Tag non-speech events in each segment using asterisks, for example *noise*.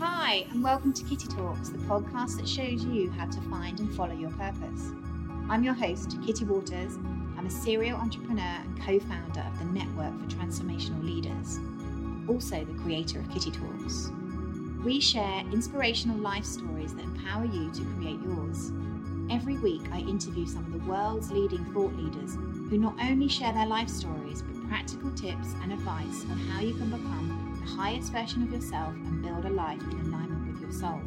Hi, and welcome to Kitty Talks, the podcast that shows you how to find and follow your purpose. I'm your host, Kitty Waters. I'm a serial entrepreneur and co founder of the Network for Transformational Leaders, also the creator of Kitty Talks. We share inspirational life stories that empower you to create yours. Every week, I interview some of the world's leading thought leaders who not only share their life stories, but practical tips and advice on how you can become the highest version of yourself and build a life in alignment with your soul.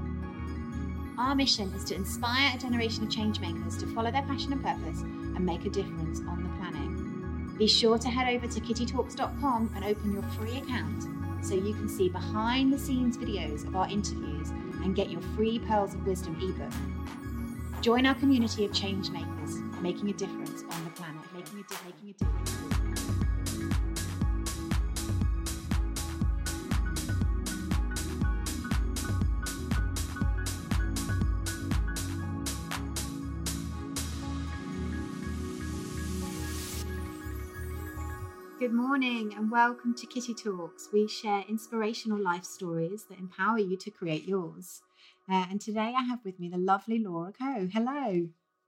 Our mission is to inspire a generation of changemakers to follow their passion and purpose and make a difference on the planet. Be sure to head over to kittytalks.com and open your free account so you can see behind the scenes videos of our interviews and get your free Pearls of Wisdom ebook. Join our community of changemakers, making a difference on the planet, making a, di- making a difference. Good morning and welcome to Kitty Talks. We share inspirational life stories that empower you to create yours. Uh, and today I have with me the lovely Laura Coe. Hello.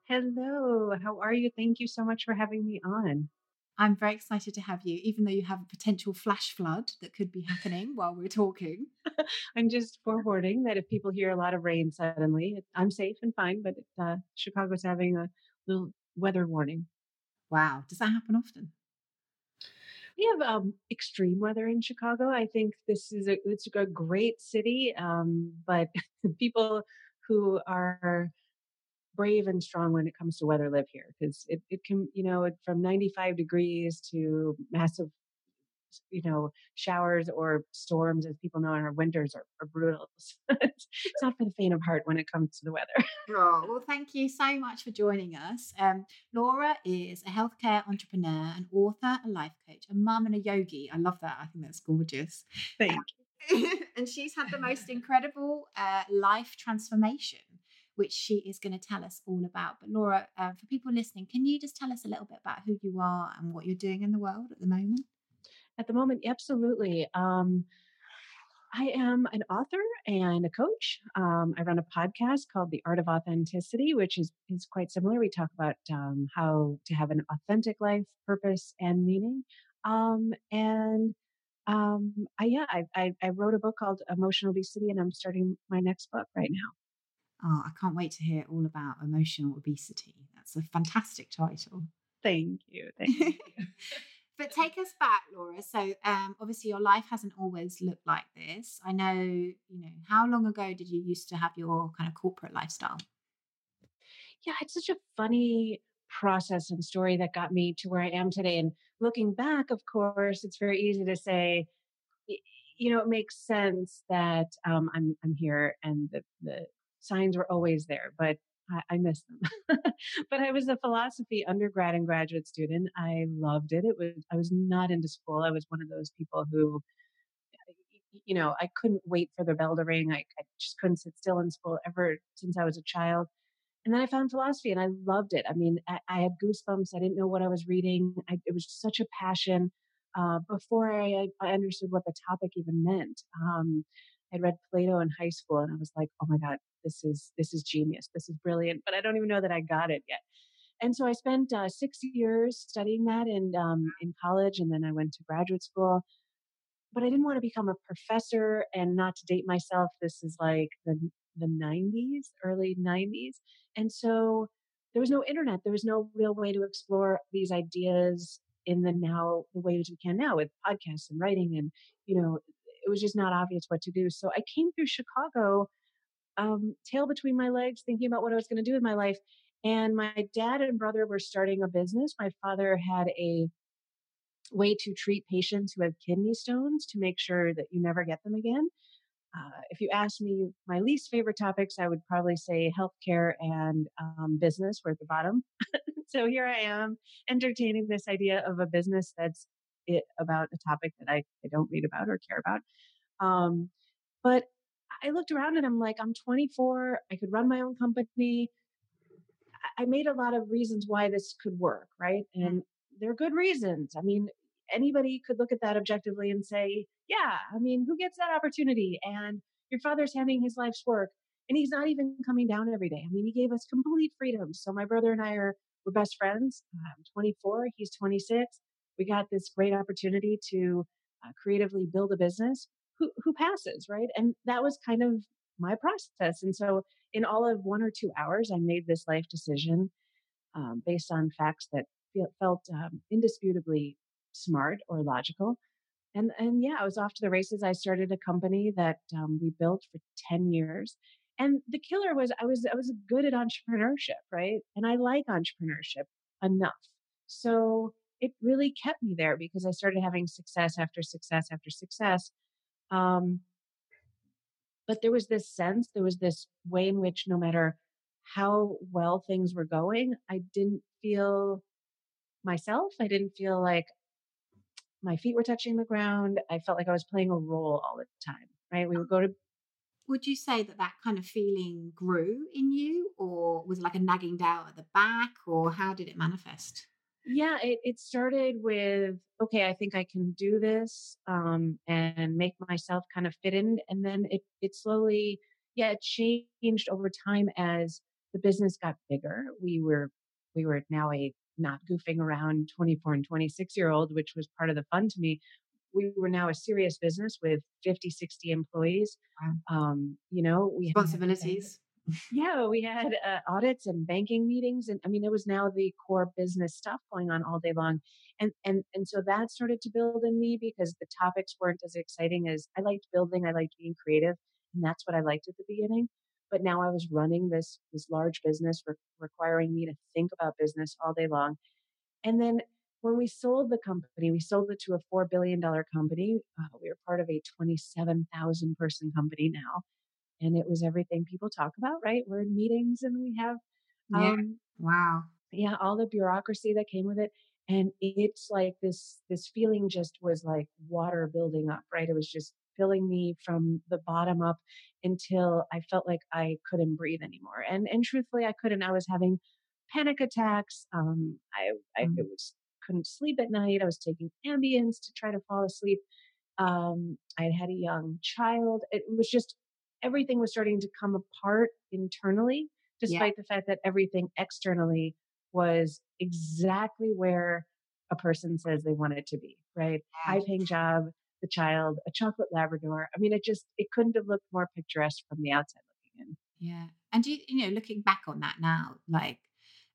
Hello, how are you? Thank you so much for having me on. I'm very excited to have you, even though you have a potential flash flood that could be happening while we're talking. *laughs* I'm just forewarning that if people hear a lot of rain suddenly, I'm safe and fine, but uh, Chicago's having a little weather warning. Wow. Does that happen often? We have um, extreme weather in Chicago. I think this is a it's a great city, um, but *laughs* people who are brave and strong when it comes to weather live here because it, it can you know from 95 degrees to massive you know showers or storms as people know in our winters are, are brutal *laughs* it's not for the faint of heart when it comes to the weather Oh, *laughs* well, thank you so much for joining us. Um, Laura is a healthcare entrepreneur, an author, a life coach, a mum, and a yogi. I love that. I think that's gorgeous. thank you. *laughs* and she's had the most incredible uh, life transformation, which she is going to tell us all about. But Laura, uh, for people listening, can you just tell us a little bit about who you are and what you're doing in the world at the moment? At the moment, absolutely. Um, I am an author and a coach. Um, I run a podcast called The Art of Authenticity, which is is quite similar. We talk about um, how to have an authentic life, purpose, and meaning. Um, and um, I yeah, I, I I wrote a book called Emotional Obesity, and I'm starting my next book right now. Oh, I can't wait to hear all about emotional obesity. That's a fantastic title. Thank you. Thank *laughs* you. But take us back, Laura. So, um, obviously, your life hasn't always looked like this. I know, you know, how long ago did you used to have your kind of corporate lifestyle? yeah, it's such a funny process and story that got me to where I am today. And looking back, of course, it's very easy to say, you know, it makes sense that um, I'm I'm here and the the signs were always there, but I, I miss them. *laughs* but I was a philosophy undergrad and graduate student. I loved it. It was I was not into school. I was one of those people who you know, I couldn't wait for the bell to ring. I, I just couldn't sit still in school ever since I was a child. And then I found philosophy and I loved it. I mean, I, I had goosebumps. I didn't know what I was reading. I, it was such a passion. Uh, before I, I understood what the topic even meant, um, I'd read Plato in high school, and I was like, "Oh my god, this is this is genius. This is brilliant." But I don't even know that I got it yet. And so I spent uh, six years studying that in um, in college, and then I went to graduate school. But I didn't want to become a professor, and not to date myself. This is like the the 90s, early 90s. And so there was no internet. There was no real way to explore these ideas in the now, the ways we can now with podcasts and writing. And, you know, it was just not obvious what to do. So I came through Chicago, um, tail between my legs, thinking about what I was going to do with my life. And my dad and brother were starting a business. My father had a way to treat patients who have kidney stones to make sure that you never get them again. Uh, if you ask me my least favorite topics, I would probably say healthcare and um, business were at the bottom. *laughs* so here I am entertaining this idea of a business that's it about a topic that I, I don't read about or care about. Um, but I looked around and I'm like, I'm 24. I could run my own company. I- made a lot of reasons why this could work, right? And they're good reasons. I mean, anybody could look at that objectively and say, yeah, I mean, who gets that opportunity? And your father's handing his life's work and he's not even coming down every day. I mean, he gave us complete freedom. So my brother and I are we're best friends. I'm 24, he's 26. We got this great opportunity to uh, creatively build a business. Who passes, right? And that was kind of my process. And so, in all of one or two hours, I made this life decision um, based on facts that felt um, indisputably smart or logical. And and yeah, I was off to the races. I started a company that um, we built for ten years, and the killer was I was I was good at entrepreneurship, right? And I like entrepreneurship enough. So it really kept me there because I started having success after success after success. Um, but there was this sense, there was this way in which no matter how well things were going, I didn't feel myself. I didn't feel like my feet were touching the ground. I felt like I was playing a role all the time, right? We would go to would you say that that kind of feeling grew in you or was it like a nagging doubt at the back or how did it manifest yeah it, it started with okay i think i can do this um, and make myself kind of fit in and then it, it slowly yeah it changed over time as the business got bigger. We were we were now a not goofing around 24 and 26 year old which was part of the fun to me. We were now a serious business with 50 60 employees. Um, you know we responsibilities yeah we had uh, audits and banking meetings and i mean it was now the core business stuff going on all day long and and and so that started to build in me because the topics weren't as exciting as i liked building i liked being creative and that's what i liked at the beginning but now i was running this this large business re- requiring me to think about business all day long and then when we sold the company, we sold it to a $4 billion company. Uh, we are part of a 27,000 person company now. And it was everything people talk about, right? We're in meetings and we have, um, yeah. wow. Yeah, all the bureaucracy that came with it. And it's like this, this feeling just was like water building up, right? It was just filling me from the bottom up until I felt like I couldn't breathe anymore. And, and truthfully, I couldn't. I was having panic attacks. Um, I, I mm. was couldn't sleep at night. I was taking Ambiens to try to fall asleep. Um, I had had a young child. It was just everything was starting to come apart internally, despite yeah. the fact that everything externally was exactly where a person says they want it to be, right? Yeah. High paying job, the child, a chocolate Labrador. I mean, it just, it couldn't have looked more picturesque from the outside looking in. Yeah. And you, you know, looking back on that now, like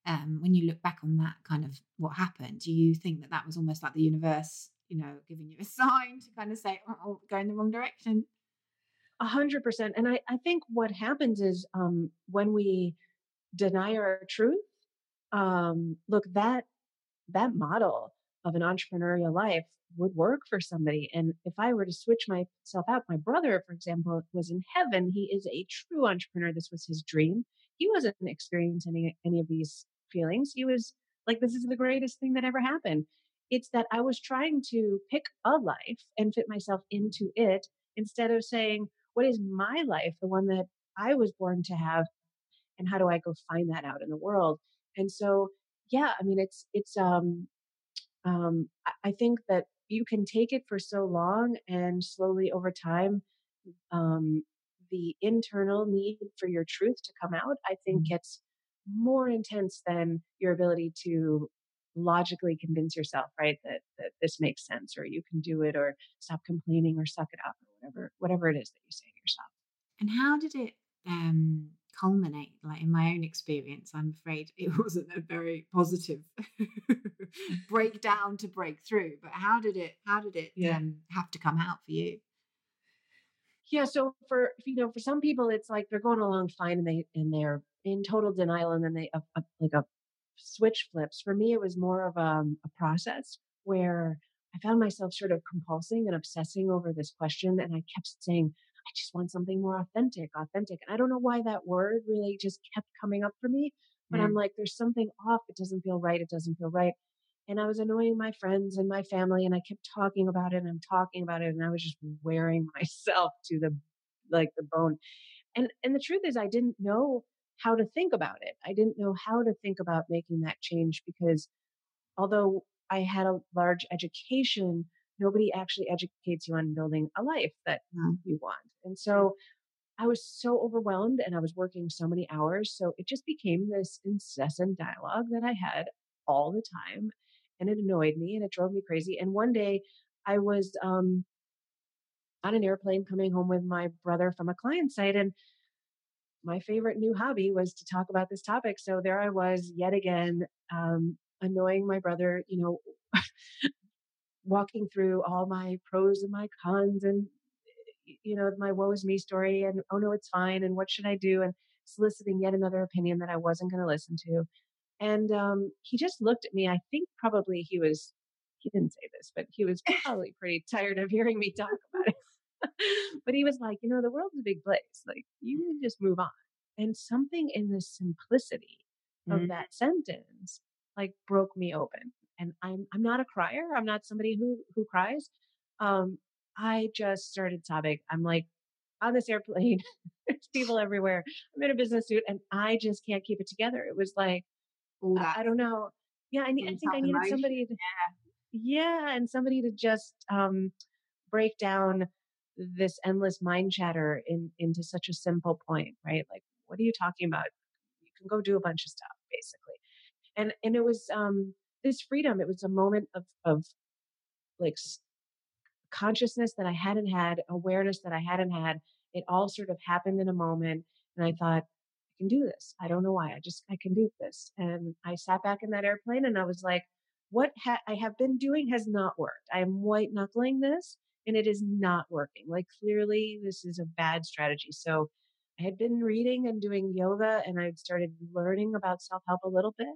um, when you look back on that kind of what happened, do you think that that was almost like the universe, you know, giving you a *laughs* sign to kind of say, oh, oh go in the wrong direction? A hundred percent. And I, I think what happens is um, when we deny our truth, um, look, that that model of an entrepreneurial life would work for somebody. And if I were to switch myself out, my brother, for example, was in heaven. He is a true entrepreneur. This was his dream. He wasn't experiencing any, any of these feelings. He was like, this is the greatest thing that ever happened. It's that I was trying to pick a life and fit myself into it instead of saying, what is my life, the one that I was born to have, and how do I go find that out in the world? And so, yeah, I mean, it's, it's, um, um, I think that you can take it for so long and slowly over time, um, the internal need for your truth to come out, I think mm-hmm. gets more intense than your ability to logically convince yourself, right, that that this makes sense or you can do it or stop complaining or suck it up whatever whatever it is that you say to yourself. And how did it um culminate? Like in my own experience, I'm afraid it *laughs* wasn't a very positive *laughs* breakdown to break through. But how did it how did it yeah. um, have to come out for you? Yeah, so for you know, for some people, it's like they're going along fine and they and they're in total denial and then they uh, uh, like a switch flips. For me, it was more of um, a process where I found myself sort of compulsing and obsessing over this question. And I kept saying, I just want something more authentic, authentic. And I don't know why that word really just kept coming up for me. But mm. I'm like, there's something off. It doesn't feel right. It doesn't feel right. And I was annoying my friends and my family. And I kept talking about it and I'm talking about it. And I was just wearing *laughs* myself to the like the bone. And and the truth is I didn't know how to think about it. I didn't know how to think about making that change because although I had a large education, nobody actually educates you on building a life that Mm. you want. And so I was so overwhelmed and I was working so many hours. So it just became this incessant dialogue that I had all the time. And it annoyed me and it drove me crazy. And one day I was um, on an airplane coming home with my brother from a client site. And my favorite new hobby was to talk about this topic. So there I was yet again, um, annoying my brother, you know, *laughs* walking through all my pros and my cons and you know my woe is me story and oh no it's fine and what should i do? and soliciting yet another opinion that i wasn't going to listen to. And um, he just looked at me i think probably he was he didn't say this but he was probably *laughs* pretty tired of hearing me talk about it. *laughs* But he was like you know the world's a big place like you can just move on. And something in the simplicity of Mm. that sentence like broke me open and i'm i'm not a crier i'm not somebody who who cries um i just started sobbing i'm like on this airplane *laughs* there's people everywhere i'm in a business suit and i just can't keep it together it was like I, I don't know yeah i, need, I think i needed emotion, somebody to yeah and somebody to just um break down this endless mind chatter in into such a simple point right? Like what are you talking about? You can go do a bunch of stuff basically and and it was um this freedom it was a moment of of like consciousness that i hadn't had awareness that i hadn't had. It all sort of happened in a moment and i thought i can do this. I don't know why. I just i can do this. And i sat back in that airplane and i was like what ha- i have been doing has not worked. I am white knuckling this and it is not working. Like clearly this is a bad strategy. So i had been reading and doing yoga and i'd started learning about self-help a little bit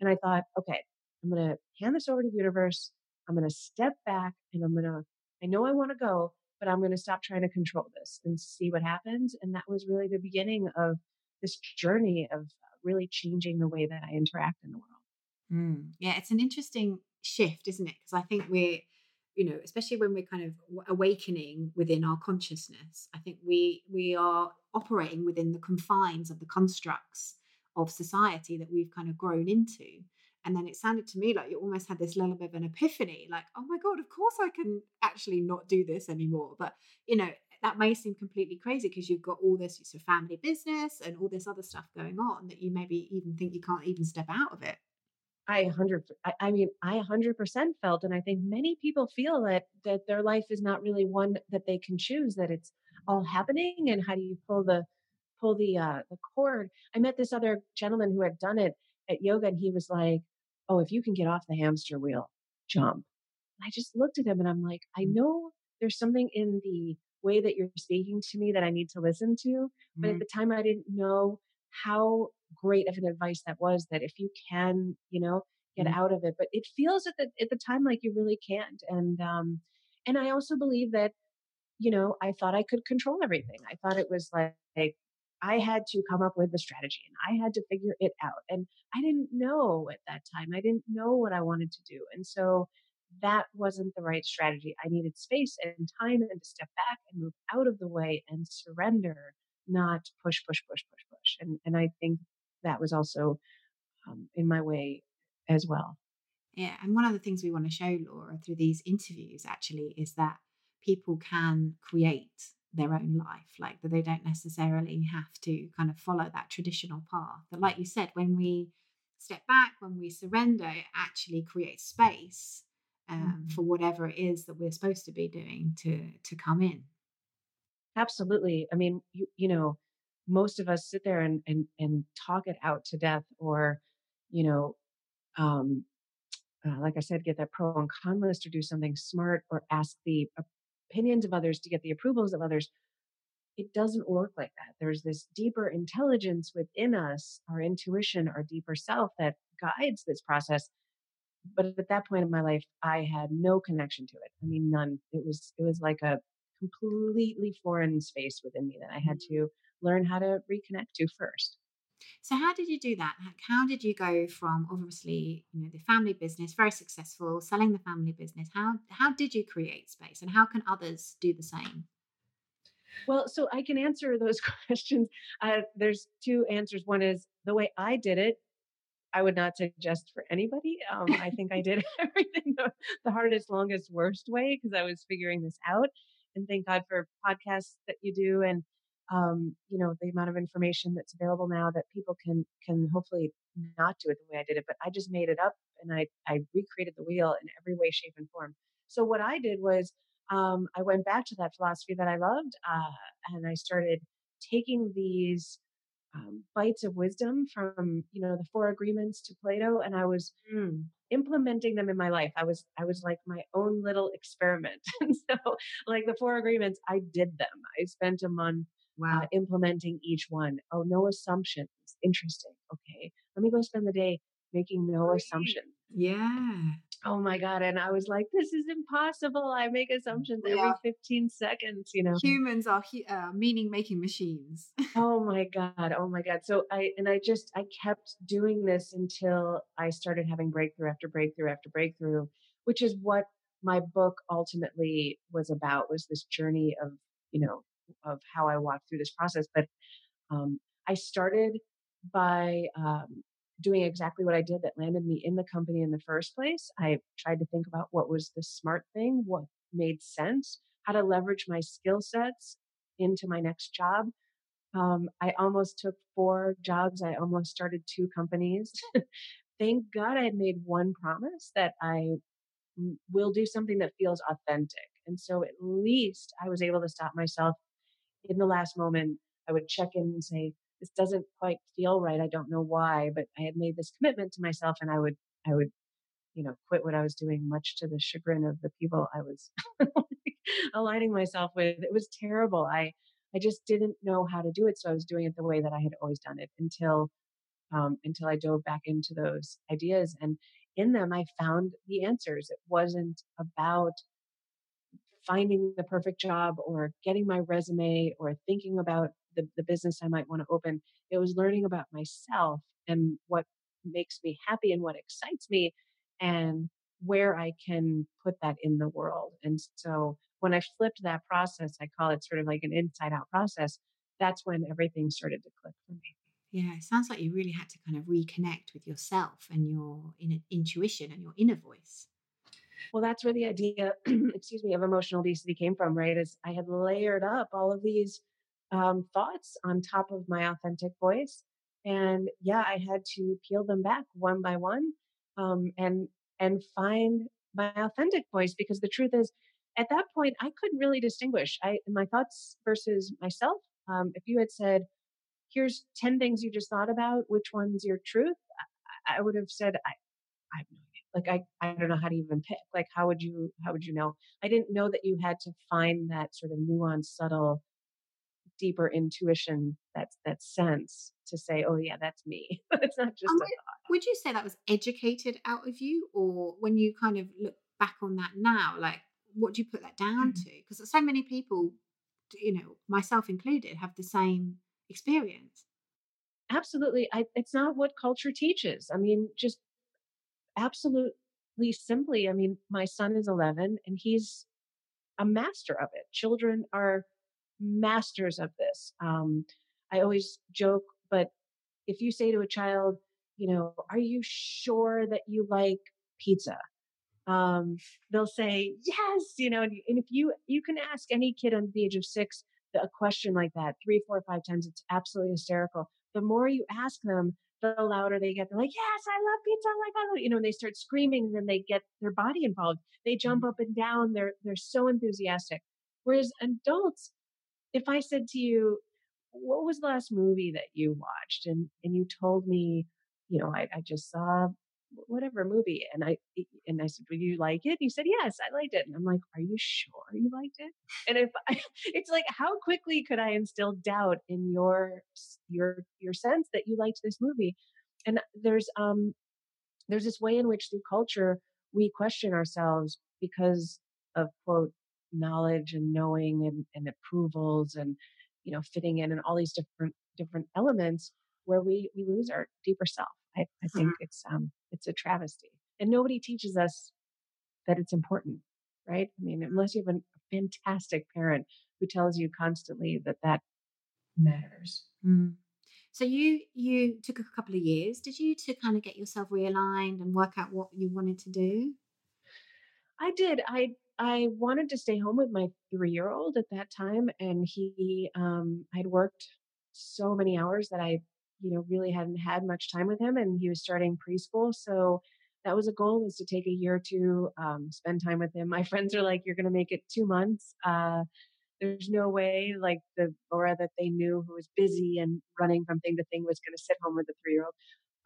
and I thought, okay, I'm going to hand this over to the universe. I'm going to step back and I'm going to, I know I want to go, but I'm going to stop trying to control this and see what happens. And that was really the beginning of this journey of really changing the way that I interact in the world. Mm. Yeah, it's an interesting shift, isn't it? Because I think we're, you know, especially when we're kind of awakening within our consciousness, I think we we are operating within the confines of the constructs of society that we've kind of grown into. And then it sounded to me like you almost had this little bit of an epiphany, like, oh my God, of course I can actually not do this anymore. But you know, that may seem completely crazy because you've got all this it's a family business and all this other stuff going on that you maybe even think you can't even step out of it. I hundred, I, I mean, I hundred percent felt, and I think many people feel that that their life is not really one that they can choose. That it's all happening, and how do you pull the pull the uh, the cord? I met this other gentleman who had done it at yoga, and he was like, "Oh, if you can get off the hamster wheel, jump." And I just looked at him, and I'm like, I know there's something in the way that you're speaking to me that I need to listen to, but at the time I didn't know how great of an advice that was that if you can you know get Mhm. out of it but it feels at the at the time like you really can't and um and i also believe that you know i thought i could control everything i thought it was like, like i had to come up with the strategy and i had to figure it out and i didn't know at that time i didn't know what i wanted to do and so that wasn't the right strategy i needed space and time and to step back and move out of the way and surrender not push push push push push and and i think that was also um, in my way as well. Yeah, and one of the things we want to show Laura through these interviews actually is that people can create their own life, like that they don't necessarily have to kind of follow that traditional path. That, like you said, when we step back, when we surrender, it actually creates space um, Mhm. for whatever it is that we're supposed to be doing to to come in. absolutely i mean you you know most of us sit there and and and talk it out to death or you know um uh, like i said get that pro and con list or do something smart or ask the opinions of others to get the approvals of others it doesn't work like that. There's this deeper intelligence within us our intuition our deeper self that guides this process but at that point in my life i had no connection to it. I mean none. It was it was like a completely foreign space within me that i had mm. to learn how to reconnect to first So how did you do that? How did you go from obviously, you know, the family business, very successful, selling the family business? How how did you create space, and how can others do the same? well so i can answer those *laughs* questions uh, there's two answers one is the way i did it I would not suggest for anybody. Um, I think I did *laughs* everything the, the hardest, longest, worst way because I was figuring this out. And thank God for podcasts that you do and um, you know the amount of information that's available now that people can can hopefully not do it the way I did it. But I just made it up and I I recreated the wheel in every way, shape, and form. So what I did was um, I went back to that philosophy that I loved, uh, and I started taking these um, bites of wisdom from you know the four agreements to plato and i was mm, implementing them in my life i was i was like my own little experiment and *laughs* so like the four agreements i did them i spent a month wow. uh, implementing each one. Oh, no assumptions interesting okay let me go spend the day making no Great. assumptions yeah oh my god and i was like this is impossible i make assumptions yeah. every 15 seconds you know humans are uh, meaning making machines *laughs* oh my god oh my god so i and i just i kept doing this until i started having breakthrough after breakthrough after breakthrough which is what my book ultimately was about was this journey of you know of how i walked through this process but um, i started by um, doing exactly what I did that landed me in the company in the first place. I tried to think about what was the smart thing, what made sense, how to leverage my skill sets into my next job. Um, I almost took four jobs. I almost started two companies. *laughs* Thank God I had made one promise that I will do something that feels authentic. And so at least I was able to stop myself in the last moment. I would check in and say, this doesn't quite feel right. I don't know why, but I had made this commitment to myself and I would, I would, you know, quit what I was doing much to the chagrin of the people I was *laughs* aligning myself with. It was terrible. I, I just didn't know how to do it. So I was doing it the way that I had always done it until, um, until I dove back into those ideas. And in them, I found the answers. It wasn't about finding the perfect job or getting my resume or thinking about the, the business I might want to open. It was learning about myself and what makes me happy and what excites me and where I can put that in the world. And so when I flipped that process, I call it sort of like an inside out process. That's when everything started to click for me. Yeah, it sounds like you really had to kind of reconnect with yourself and your in- intuition and your inner voice. Well, that's where the idea, *clears throat* excuse me, of emotional obesity came from, right? Is I had layered up all of these um, thoughts on top of my authentic voice. And yeah, I had to peel them back one by one um, and and find my authentic voice because the truth is, at that point, I couldn't really distinguish I my thoughts versus myself. Um, if you had said, "Here's ten things you just thought about, which one's your truth?" I, I would have said, "I, I have no idea." Like I, I don't know how to even pick. Like how would you, how would you know? I didn't know that you had to find that sort of nuanced, subtle deeper intuition that's that sense to say oh yeah that's me *laughs* it's not just would, would you say that was educated out of you or when you kind of look back on that now like what do you put that down mm-hmm. to because so many people you know myself included have the same experience absolutely I, it's not what culture teaches i mean just absolutely simply i mean my son is 11 and he's a master of it children are masters of this. Um, I always joke, but if you say to a child, you know, are you sure that you like pizza? Um, they'll say yes, you know, and, and if you you can ask any kid under the age of six a question like that three, four, five times, it's absolutely hysterical. The more you ask them, the louder they get. They're like, yes, I love pizza. Like, I love, you know, and they start screaming and then they get their body involved. They jump mm-hmm. up and down. They're, they're so enthusiastic. Whereas adults, if I said to you, what was the last movie that you watched? And, and you told me, you know, I, I just saw whatever movie. And I, and I said, "Would you like it? And you said, yes, I liked it. And I'm like, are you sure you liked it? And if I, *laughs* it's like, how quickly could I instill doubt in your, your, your sense that you liked this movie? And there's, um, there's this way in which through culture, we question ourselves because of quote knowledge and knowing and, and approvals and you know fitting in and all these different different elements where we we lose our deeper self i, I think mm-hmm. it's um it's a travesty and nobody teaches us that it's important right i mean unless you have a fantastic parent who tells you constantly that that matters mm. So you you took a couple of years, did you, to kind of get yourself realigned and work out what you wanted to do? I did. I I wanted to stay home with my three year old at that time, and he um, I'd worked so many hours that I you know really hadn't had much time with him, and he was starting preschool, so that was a goal was to take a year to um, spend time with him. *laughs* My friends are like, "You're going to make it two months." Uh, there's no way like the Laura that they knew who was busy and running from thing to thing was going to sit home with a three year old.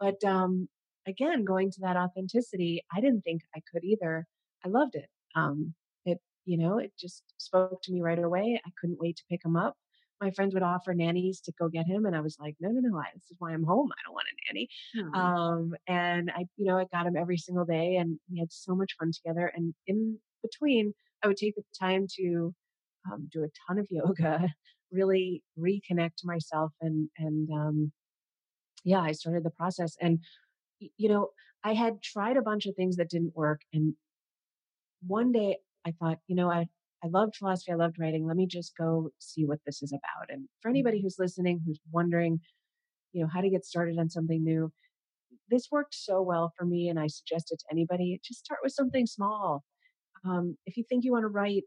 But um, again, going to that authenticity, I didn't think I could either. I loved it. Um, it, you know, it just spoke to me right away. I couldn't wait to pick him up. My friends would offer nannies to go get him, and I was like, no, no, no, I, this is why I'm home. I don't want a nanny. Hmm. Um, and I, you know, I got him every single day, and we had so much fun together. And in between, I would take the time to um, do a ton of *laughs* yoga, really reconnect to myself, and and um, yeah, I started the process. And you know, I had tried a bunch of things that didn't work, and one day I thought, you know, I I loved philosophy, I loved writing. Let me just go see what this is about. And for anybody who's listening, who's wondering, you know, how to get started on something new, this worked so well for me, and I suggest it to anybody. Just start with something small. Um, if you think you want to write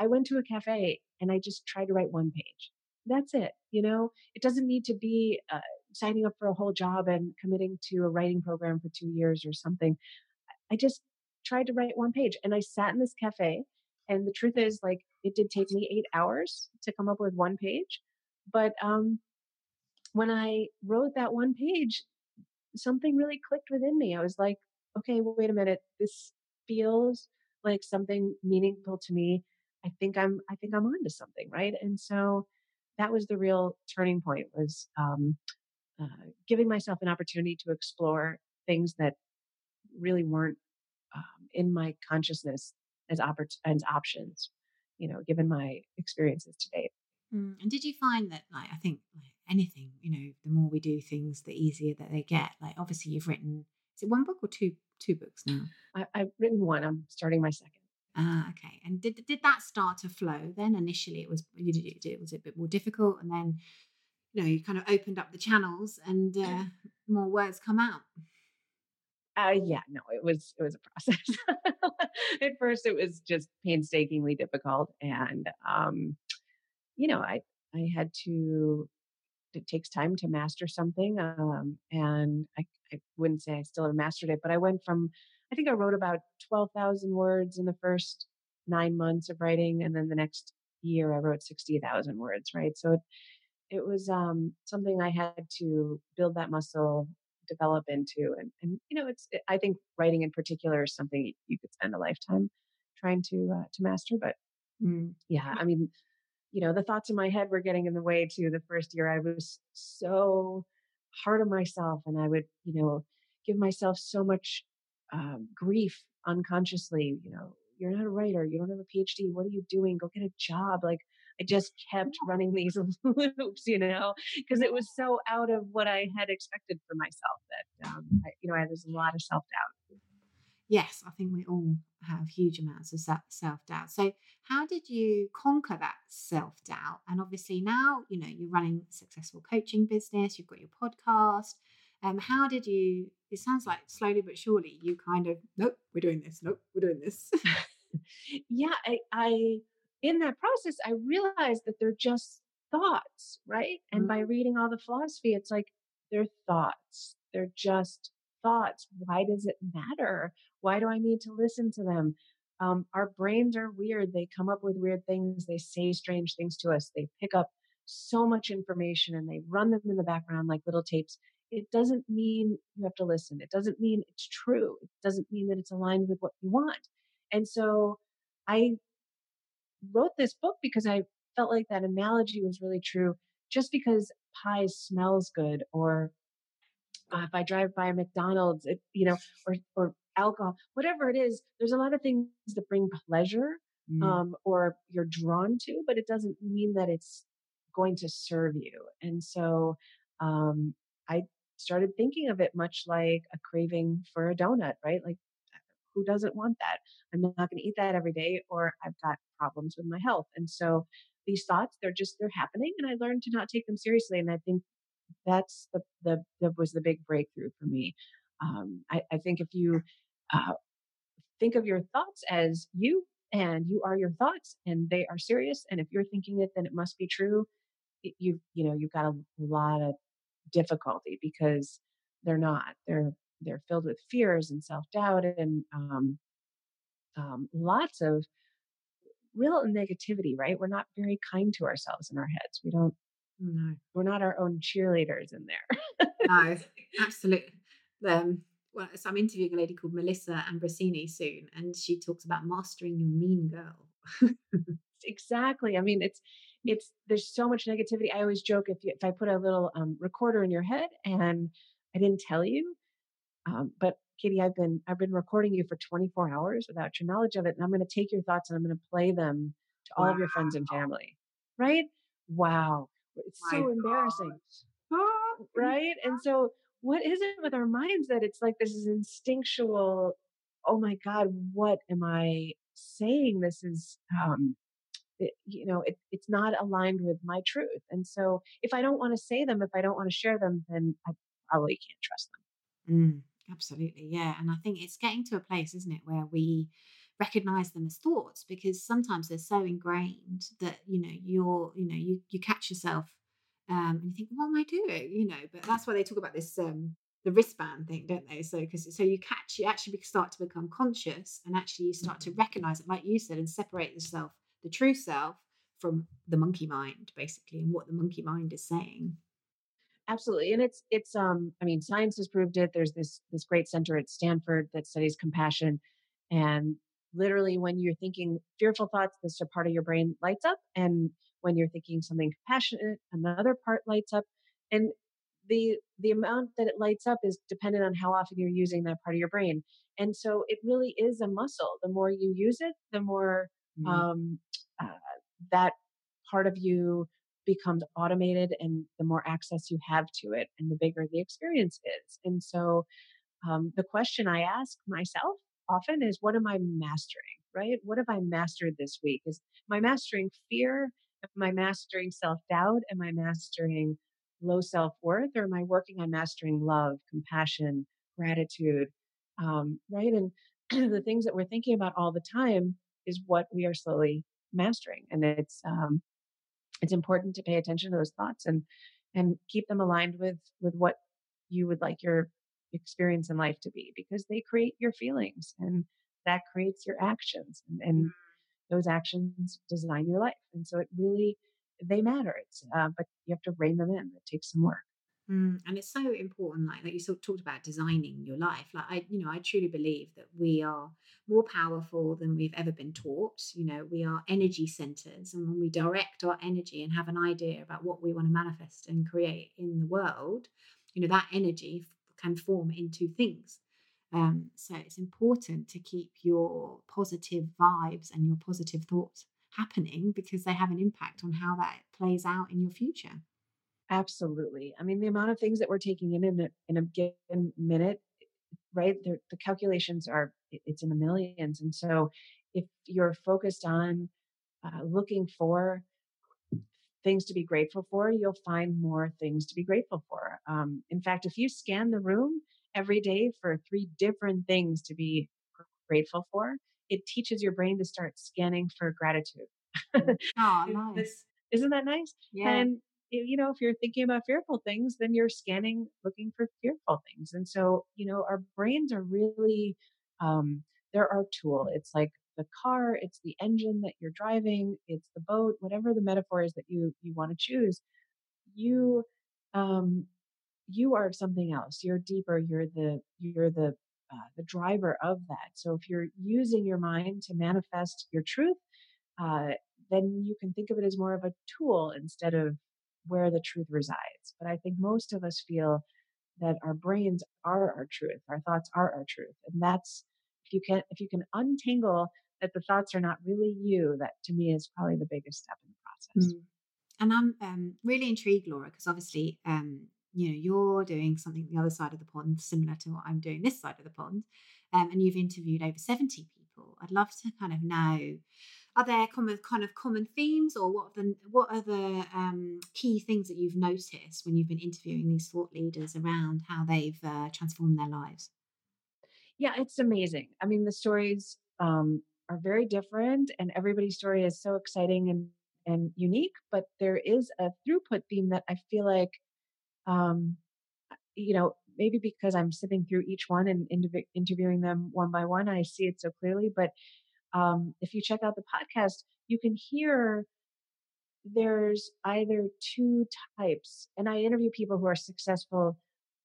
I went to a cafe and I just tried to write one page. That's it. You know, it doesn't need to be uh, signing up for a whole job and committing to a writing program for two years or something. I just tried to write one page and I sat in this cafe. And the truth is, like, it did take me eight hours to come up with one page. But um, when I wrote that one page, something really clicked within me. I was like, okay, well, wait a minute. This feels like something meaningful to me I think I'm I think I'm onto something, right? And so that was the real turning point was um, uh, giving myself an opportunity to explore things that really weren't um, in my consciousness as oppor- as options, you know, given my experiences to date. Mm. And did you find that, like, I think like anything, you know, the more we do things, the easier that they get. Like, obviously, you've written is it one book or two two books now? I, I've written one. I'm starting my second. Ah, okay. And did did that start to flow then? Initially, it was you did it was a bit more difficult, and then you know you kind of opened up the channels, and uh, more words come out. Uh, yeah, no, it was it was a process. *laughs* At first, it was just painstakingly difficult, and um, you know, I I had to. It takes time to master something, um, and I, I wouldn't say I still have mastered it, but I went from I think I wrote about 12,000 words in the first nine months of writing. And then the next year I wrote 60,000 words, right? So it, it was um, something I had to build that muscle, develop into. And, and you know, it's, I think writing in particular is something you could spend a lifetime trying to, uh, to master. But mm, yeah, I mean, you know, the thoughts in my head were getting in the way too. The first year I was so hard on myself and I would, you know, give myself so much um, grief unconsciously. You know, you're not a writer. You don't have a PhD. What are you doing? Go get a job. Like I just kept running these *laughs* loops, you know, because it was so out of what I had expected for myself that, um, I, you know, I, there's a lot of self doubt. Yes, I think we all have huge amounts of self doubt. So, how did you conquer that self doubt? And obviously, now you know you're running a successful coaching business. You've got your podcast. Um, how did you? It sounds like slowly but surely you kind of nope, we're doing this. Nope, we're doing this. *laughs* yeah, I, I in that process I realized that they're just thoughts, right? And mm-hmm. by reading all the philosophy, it's like they're thoughts. They're just thoughts. Why does it matter? Why do I need to listen to them? Um, our brains are weird. They come up with weird things. They say strange things to us. They pick up so much information and they run them in the background like little tapes it doesn't mean you have to listen. It doesn't mean it's true. It doesn't mean that it's aligned with what you want. And so I wrote this book because I felt like that analogy was really true. Just because pie smells good or uh, if I drive by a McDonald's, it, you know, or, or alcohol, whatever it is, there's a lot of things that bring pleasure mm. um, or you're drawn to, but it doesn't mean that it's going to serve you. And so um, I started thinking of it much like a craving for a donut, right? Like, who doesn't want that? I'm not going to eat that every day, or I've got problems with my health. And so these thoughts, they're just, they're happening. And I learned to not take them seriously. And I think that's the the that was the big breakthrough for me. Um, I, I think if you uh, think of your thoughts as you and you are your thoughts and they are serious and if you're thinking it then it must be true you you know you've got a lot of difficulty because they're not they're they're filled with fears and self-doubt and um, um, lots of real negativity right we're not very kind to ourselves in our heads we don't no. we're not our own cheerleaders in there no *laughs* absolutely um, well, so I'm interviewing a lady called Melissa Ambrosini soon, and she talks about mastering your mean girl. *laughs* exactly. I mean, it's it's there's so much negativity. I always joke if you, if I put a little um, recorder in your head and I didn't tell you, um, but Kitty, I've been I've been recording you for 24 hours without your knowledge of it, and I'm going to take your thoughts and I'm going to play them to all wow. of your friends and family. Right? Wow, it's My so God. embarrassing. right? And so what is it with our minds that it's like this is instinctual oh my god what am i saying this is um it, you know it, it's not aligned with my truth and so if i don't want to say them if i don't want to share them then i probably can't trust them mm, absolutely yeah and i think it's getting to a place isn't it where we recognize them as thoughts because sometimes they're so ingrained that you know you're you know you you catch yourself um, and you think, what am I doing? You know, but that's why they talk about this um, the wristband thing, don't they? So because so you catch, you actually start to become conscious, and actually you start to mm-hmm. recognize it, like you said, and separate yourself, the true self, from the monkey mind, basically, and what the monkey mind is saying. Absolutely, and it's it's um, I mean, science has proved it. There's this this great center at Stanford that studies compassion, and literally when you're thinking fearful thoughts, this part of your brain lights up, and when you're thinking something compassionate, another part lights up. And the the amount that it lights up is dependent on how often you're using that part of your brain. And so it really is a muscle. The more you use it, the more mm-hmm. um, uh, that part of you becomes automated and the more access you have to it and the bigger the experience is. And so um, the question I ask myself often is what am I mastering, right? What have I mastered this week? Is my mastering fear? Am I mastering self doubt? Am I mastering low self worth? Or am I working on mastering love, compassion, gratitude? Um, right. And *clears throat* the things that we're thinking about all the time is what we are slowly mastering. And it's, um, it's important to pay attention to those thoughts and, and keep them aligned with, with what you would like your experience in life to be because they create your feelings and that creates your actions and, and mm those actions design your life. And so it really, they matter. It's, uh, but you have to rein them in. It takes some work. Mm, and it's so important, like like you sort of talked about designing your life. Like I, you know, I truly believe that we are more powerful than we've ever been taught. You know, we are energy centers, and when we direct our energy and have an idea about what we want to manifest and create in the world, you know, that energy can form into things. Um, so it's important to keep your positive vibes and your positive thoughts happening because they have an impact on how that plays out in your future. Absolutely. I mean, the amount of things that we're taking in in a, in a given minute, right? The, the calculations are, it's in the millions. And so if you're focused on uh, looking for things to be grateful for, you'll find more things to be grateful for. Um, in fact, if you scan the room every day for three different things to be grateful for, it teaches your brain to start scanning for gratitude. oh, *laughs* nice. Isn't that nice? Yeah. And you know, if you're thinking about fearful things, then you're scanning, looking for fearful things. And so, you know, our brains are really, um, they're our tool. It's like the car, it's the engine that you're driving, it's the boat, whatever the metaphor is that you you want to choose. You, um, you are something else. You're deeper. You're the you're the uh, the driver of that. So if you're using your mind to manifest your truth, uh, then you can think of it as more of a tool instead of where the truth resides. But I think most of us feel that our brains are our truth, our thoughts are our truth, and that's if you can if you can untangle that the thoughts are not really you, that to me is probably the biggest step in the process. Mm. And I'm um, really intrigued, Laura, because obviously um, you know you're doing something the other side of the pond similar to what i'm doing this side of the pond um, and you've interviewed over 70 people i'd love to kind of know are there common kind of common themes, or what are the what are the um, key things that you've noticed when you've been interviewing these thought leaders around how they've uh, transformed their lives? Yeah, it's amazing. I mean, the stories um, are very different, and everybody's story is so exciting and and unique. But there is a throughput theme that I feel like, um, you know, maybe because I'm sitting through each one and interv- interviewing them one by one, I see it so clearly. But um, if you check out the podcast, you can hear there's either two types, and I interview people who are successful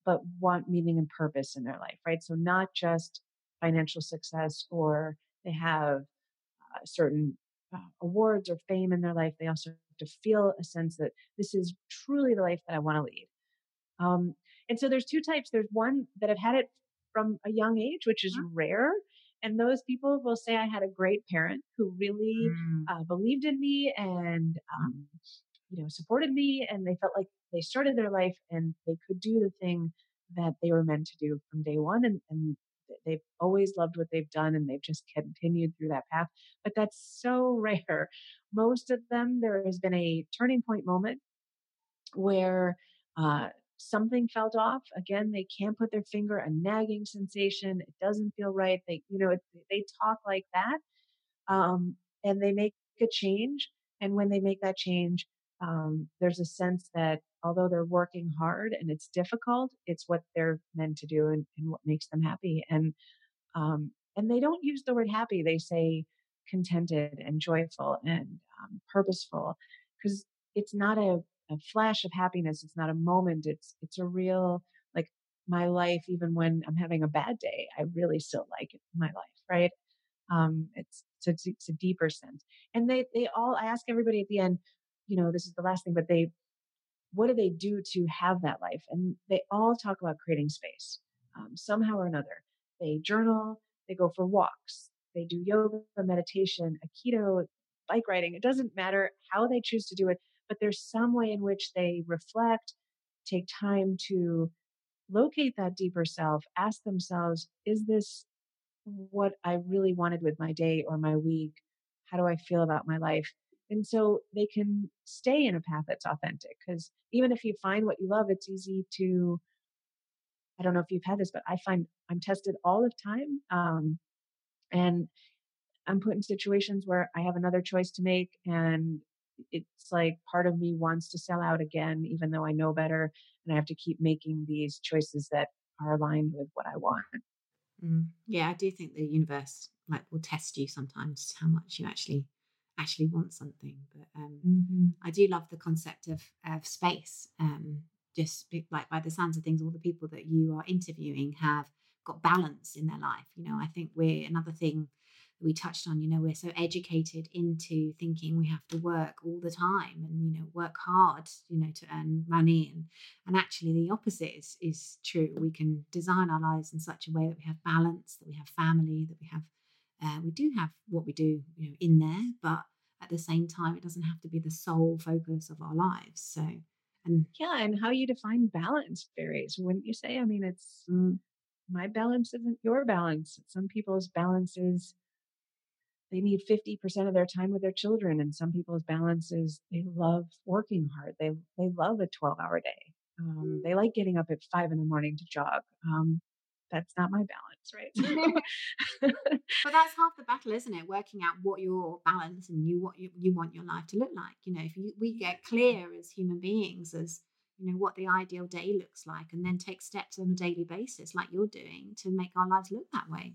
but want meaning and purpose in their life, right? So not just financial success or they have uh, certain uh, awards or fame in their life. They also have to feel a sense that this is truly the life that I want to lead. Um, and so there's two types. There's one that have had it from a young age, which is mm-hmm. rare. And those people will say, I had a great parent who really mm. uh, believed in me and, um, you know, supported me. And they felt like they started their life and they could do the thing that they were meant to do from day one. And, and they've always loved what they've done and they've just continued through that path. But that's so *laughs* rare. Most of them, there has been a turning point moment where uh, something felt off. Again, they can't put their finger, a nagging sensation. It doesn't feel right. They, you know, it, they talk like that. Um, and they make a change. And when they make that change, um, there's a sense that although they're working hard and it's difficult, it's what they're meant to do and, and what makes them happy. And um, and they don't use the word happy; they say contented and joyful and um, purposeful, because it's not a, a flash of happiness. It's not a moment. It's it's a real like my life. Even when I'm having a bad day, I really still like my life, right? Um, it's it's, it's a deeper sense. And they they all I ask everybody at the end, you know, this is the last thing, but they what do they do to have that life? And they all talk about creating space um, somehow or another. They journal, they go for walks, they do yoga, meditation, aikido, bike riding. It doesn't matter how they choose to do it, but there's some way in which they reflect, take time to locate that deeper self, ask themselves, is this what I really wanted with my day or my week? How do I feel about my life? And so they can stay in a path that's authentic because even if you find what you love, it's easy to, I don't know if you've had this, but I find I'm tested all the time. Um, and I'm put in situations where I have another choice to make and it's like part of me wants to sell out again, even though I know better. And I have to keep making these choices that are aligned with what I want. Mm. Yeah, I do think the universe like will test you sometimes how much you actually actually want something. But um, mm-hmm. I do love the concept of, of space. Um, just be, like by the sounds of things, all the people that you are interviewing have got balance in their life. You know, I think we're another thing we touched on. You know, we're so educated into thinking we have to work all the time and you know work hard. You know, to earn money and and actually the opposite is is true. We can design our lives in such a way that we have balance, that we have family, that we have uh, we do have what we do, you know, in there, but at the same time, it doesn't have to be the sole focus of our lives. So, and yeah, and how you define balance varies, wouldn't you say? I mean, it's mm, my balance isn't your balance. Some people's balance is they need 50% of their time with their children and some people's balance is they love working hard they they love a 12 hour day um, they like getting up at five in the morning to jog um, that's not my balance, right? *laughs* *laughs* but that's half the battle, isn't it? Working out what your balance and you what you, you want your life to look like. You know, if you, we get clear as human beings as you know what the ideal day looks like, and then take steps on a daily basis, like you're doing, to make our lives look that way.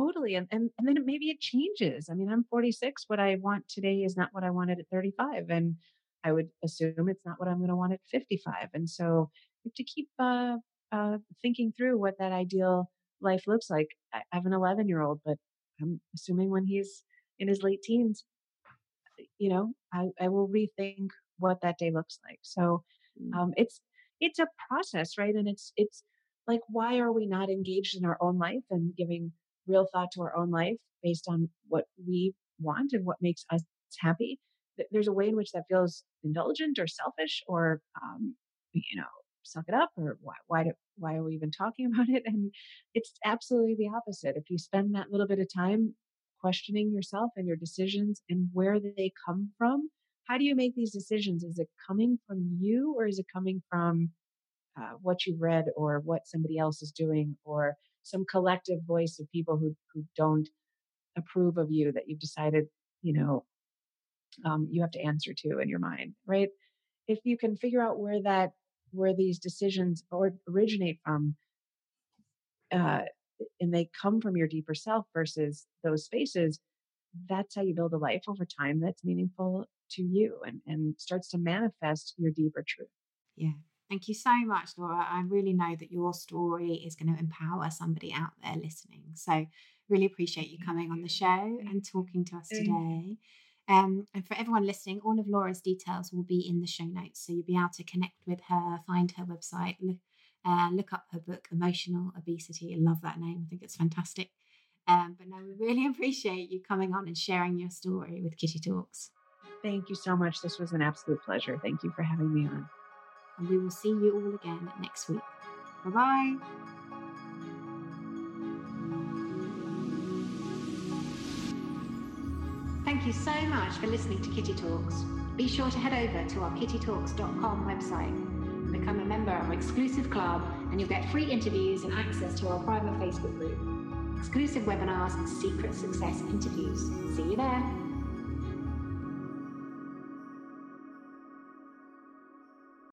Totally, and and and then maybe it changes. I mean, I'm 46. What I want today is not what I wanted at 35, and I would assume it's not what I'm going to want at 55. And so, you have to keep uh, uh, thinking through what that ideal life looks like. I have an 11 year old, but I'm assuming when he's in his late teens, you know, I, I will rethink what that day looks like. So mm. um, it's it's a process, right? And it's it's like why are we not engaged in our own life and giving real thought to our own life based on what we want and what makes us happy? There's a way in which that feels indulgent or selfish or um, you know suck it up or why why do, why are we even talking *laughs* about it and it's absolutely the opposite if you spend that little bit of time questioning yourself and your decisions and where they come from. How do you make these decisions? Is it coming from you or is it coming from uh, what you've read or what somebody else is doing or some collective voice of people who, who don't approve of you that you've decided, you know, um, you have to answer to in your mind, right? If you can figure out where that, where these decisions or originate from, uh, and they come from your deeper self versus those spaces, that's how you build a life over time that's meaningful to you and, and starts to manifest your deeper truth. Yeah. Thank you so much, Laura. I really know that your story is going to empower somebody out there listening. So, really appreciate you coming on the show and talking to us today. Um, and for everyone listening, all of Laura's details will be in the show notes. So, you'll be able to connect with her, find her website, look, uh, look up her book, Emotional Obesity. I love that name. I think it's fantastic. Um, but no, we really *laughs* appreciate you coming on and sharing your story with Kitty Talks. Thank you so much. This was an absolute pleasure. Thank you for having me on and we will see you all again next week. Bye bye. Thank you so much for listening to Kitty Talks. Be sure to head over to our kittytalks.com website become a member of our exclusive club, and you'll get free interviews and access to our private Facebook group, exclusive webinars, and secret success interviews. See you there.